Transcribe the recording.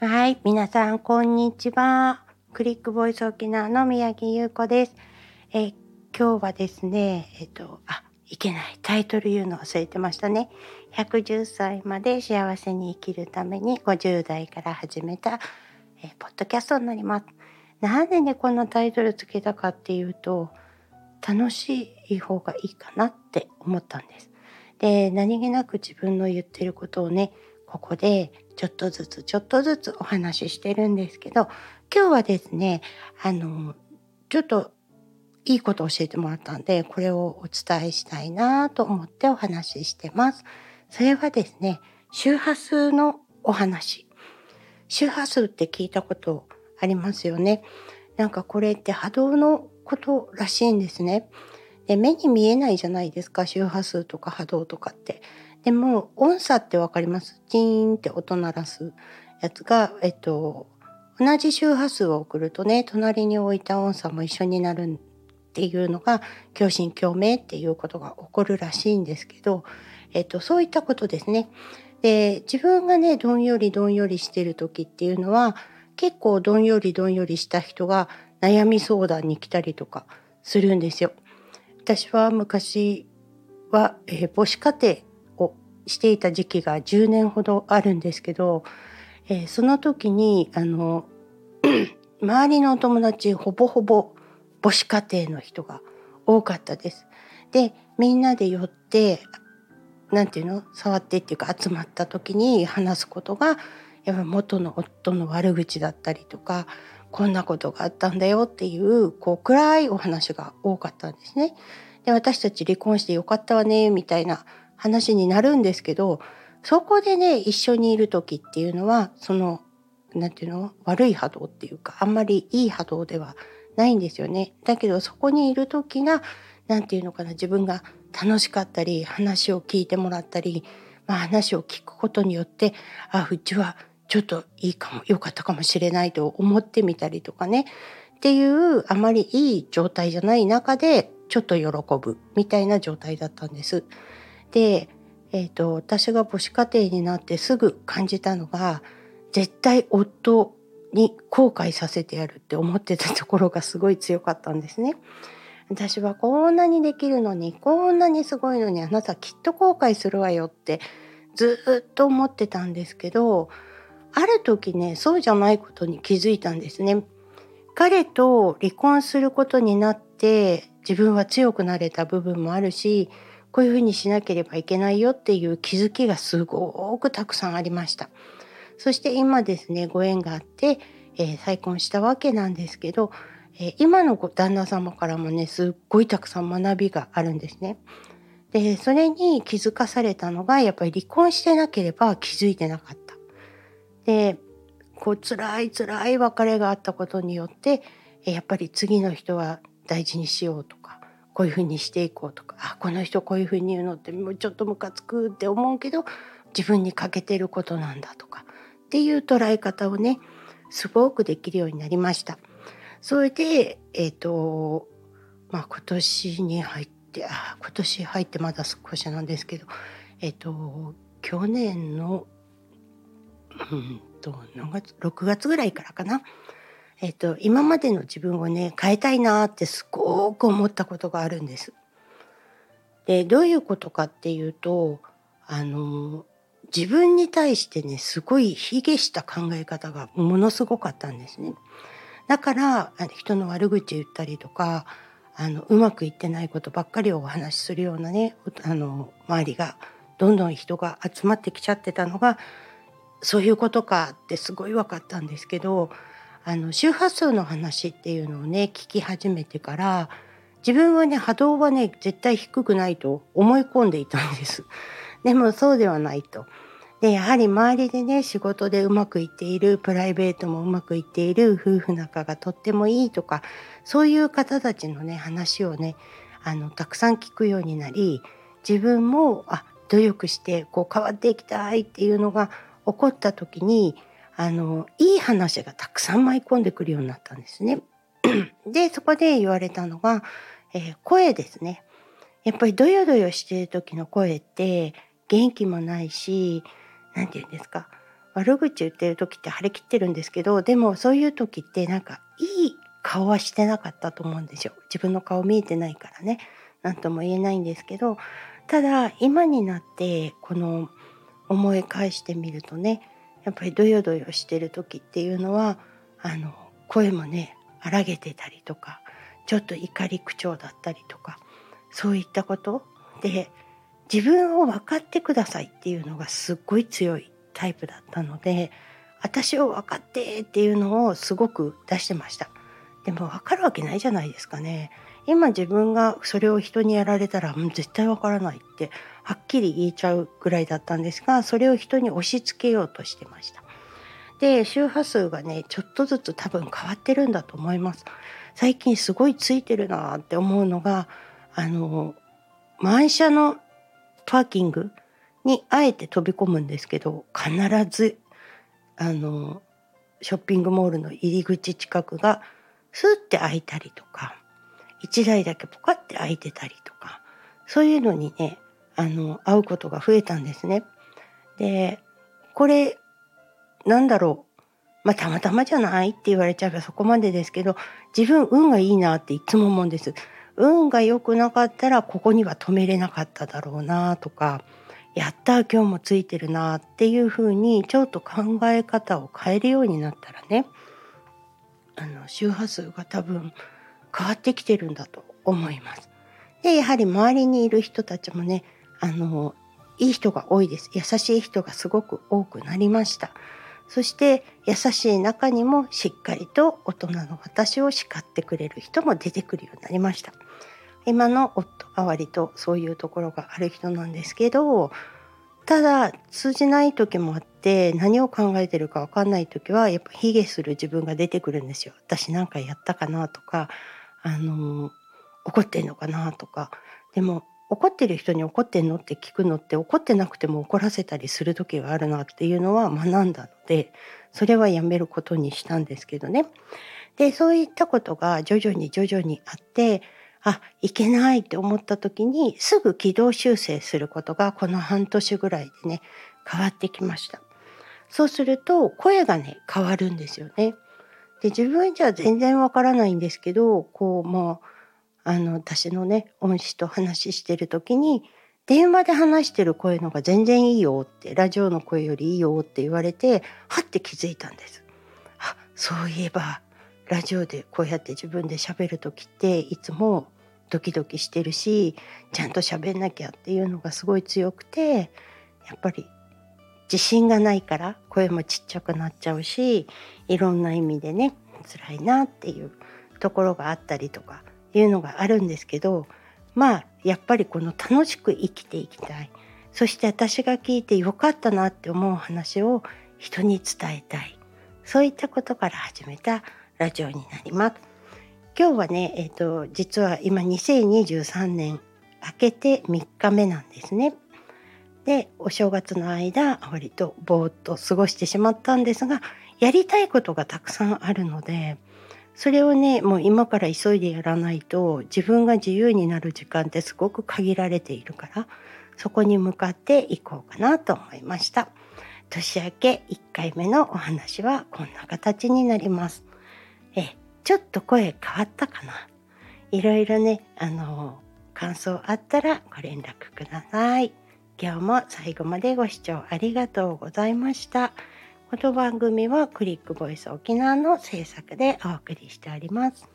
はい、皆さん、こんにちは。クリックボイス沖縄の宮城優子です。え今日はですね、えっ、と、あ、いけない。タイトル言うの忘れてましたね。110歳まで幸せに生きるために50代から始めた、えポッドキャストになります。なんでね、こんなタイトルつけたかっていうと、楽しい方がいいかなって思ったんです。で、何気なく自分の言ってることをね、ここでちょっとずつちょっとずつお話ししてるんですけど今日はですねあのちょっといいことを教えてもらったんでこれをお伝えしたいなと思ってお話ししてます。それはですね周波数のお話周波数って聞いたことありますよね。なんかこれって波動のことらしいんですね。で目に見えないじゃないですか周波数とか波動とかって。でも音差ってわかります？チーンって音鳴らすやつが、えっと、同じ周波数を送るとね隣に置いた音差も一緒になるっていうのが共振共鳴っていうことが起こるらしいんですけど、えっと、そういったことですね。で自分がねどんよりどんよりしてる時っていうのは結構どんよりどんよりした人が悩み相談に来たりとかするんですよ。私は昔は、えー母子家庭していた時期が10年ほどあるんですけど、えーその時にあの 周りのお友達ほぼほぼ母子家庭の人が多かったです。でみんなで寄ってなんていうの触ってっていうか集まった時に話すことがやっぱ元の夫の悪口だったりとかこんなことがあったんだよっていうこう暗いお話が多かったんですね。で私たち離婚してよかったわねみたいな話になるんですけどそこでね一緒にいる時っていうのはそのなんていうの？悪い波動っていうかあんまりいい波動ではないんですよね。だけどそこにいる時がなんていうのかな自分が楽しかったり話を聞いてもらったり、まあ、話を聞くことによってあうちはちょっといいかも良かったかもしれないと思ってみたりとかねっていうあまりいい状態じゃない中でちょっと喜ぶみたいな状態だったんです。で、えー、と私が母子家庭になってすぐ感じたのが絶対夫に後悔させてやるって思ってたところがすごい強かったんですね。私はこんなにできるのにこんなにすごいのにあなたきっと後悔するわよってずっと思ってたんですけどある時ねそうじゃないことに気づいたんですね。彼と離婚することになって自分は強くなれた部分もあるしこういうふうにしなければいけないよっていう気づきがすごくたくさんありました。そして今ですねご縁があって、えー再婚したわけなんですけど、えー今の旦那様からもねすっごいたくさん学びがあるんですね。でそれに気づかされたのがやっぱり離婚してなければ気づいてなかった。でこう辛い辛い別れがあったことによってやっぱり次の人は大事にしようとこういうふうにしていこうとかあこの人こういうふうに言うのってもうちょっとムカつくって思うけど自分に欠けてることなんだとかっていう捉え方をねすごくできるようになりました。それでえっ、とまあ今年に入ってあ今年入ってまだ少しなんですけどえっ、と去年のうんと何月？6月ぐらいからかな？えっと、今までの自分をね変えたいなってすごく思ったことがあるんです。でどういうことかっていうとあの自分に対してねすごい卑下した考え方がものすごかったんですね。だからあの人の悪口言ったりとかあのうまくいってないことばっかりをお話しするようなねあの周りがどんどん人が集まってきちゃってたのがそういうことかってすごい分かったんですけどあの周波数の話っていうのをね聞き始めてから自分はね波動はね絶対低くないと思い込んでいたんです。でもそうではないと。でやはり周りでね仕事でうまくいっているプライベートもうまくいっている夫婦仲がとってもいいとかそういう方たちのね話をねあのたくさん聞くようになり自分もあ努力してこう変わっていきたいっていうのが起こった時にあのいい話がたくさん舞い込んでくるようになったんですね。でそこで言われたのが、えー声ですね。やっぱりドヨドヨしてる時の声って元気もないし何て言うんですか悪口言ってる時って張り切ってるんですけどでもそういう時ってなんかいい顔はしてなかったと思うんですよ自分の顔見えてないからね何とも言えないんですけどただ今になってこの思い返してみるとねやっぱりドヨドヨしてる時っていうのはあの声もね荒げてたりとかちょっと怒り口調だったりとかそういったことで自分を分かってくださいっていうのがすっごい強いタイプだったので私を分かってっていうのをすごく出してました。でも分かるわけないじゃないですかね。今自分がそれを人にやられたら、う、絶対分からないってはっきり言えちゃうぐらいだったんですがそれを人に押し付けようとしてました。で周波数がねちょっとずつ多分変わってるんだと思います。最近すごいついてるなって思うのがあの満車のパーキングにあえて飛び込むんですけど必ずあのショッピングモールの入り口近くがスーって開いたりとか1台だけポカって開いてたりとかそういうのにねあの会うことが増えたんですね。でこれなんだろうまあたまたまじゃない？って言われちゃえばそこまでですけど自分運がいいなっていつも思うんです。運が良くなかったらここには止めれなかっただろうなとかやった今日もついてるなっていうふうにちょっと考え方を変えるようになったらねあの周波数が多分変わってきてるんだと思います。でやはり周りにいる人たちもねあのいい人が多いです。優しい人がすごく多くなりました。そして優しい中にもしっかりと大人の私を叱ってくれる人も出てくるようになりました。今の夫が割とそういうところがある人なんですけどただ通じない時もあって何を考えてるか分かんない時はやっぱ卑下する自分が出てくるんですよ。私なんかやったかなとかあの怒ってんのかなとかでも怒ってる人に怒ってんのって聞くのって怒ってなくても怒らせたりする時があるなっていうのは学んだのでそれはやめることにしたんですけどね。でそういったことが徐々に徐々にあってあいけないって思った時にすぐ軌道修正することがこの半年ぐらいでね変わってきました。そうすると声がね変わるんですよね。で自分じゃ全然わからないんですけどこうもうあの私のね恩師と話してる時に電話で話してる声のが全然いいよってラジオの声よりいいよって言われてはって気づいたんです。あそういえばラジオでこうやって自分で喋る時っていつもドキドキしてるしちゃんと喋んなきゃっていうのがすごい強くてやっぱり自信がないから声もちっちゃくなっちゃうしいろんな意味でね辛いなっていうところがあったりとかいうのがあるんですけどまあやっぱりこの楽しく生きていきたいそして私が聞いてよかったなって思う話を人に伝えたいそういったことから始めたラジオになります。今日はね、えーと、実は今2023年明けて3日目なんですね。でお正月の間割とぼーっと過ごしてしまったんですがやりたいことがたくさんあるのでそれをねもう今から急いでやらないと自分が自由になる時間ってすごく限られているからそこに向かっていこうかなと思いました。年明け1回目のお話はこんな形になります。えちょっと声変わったかな？いろいろねあの感想あったらご連絡ください。今日も最後までご視聴ありがとうございました。この番組はクリックボイス沖縄の制作でお送りしております。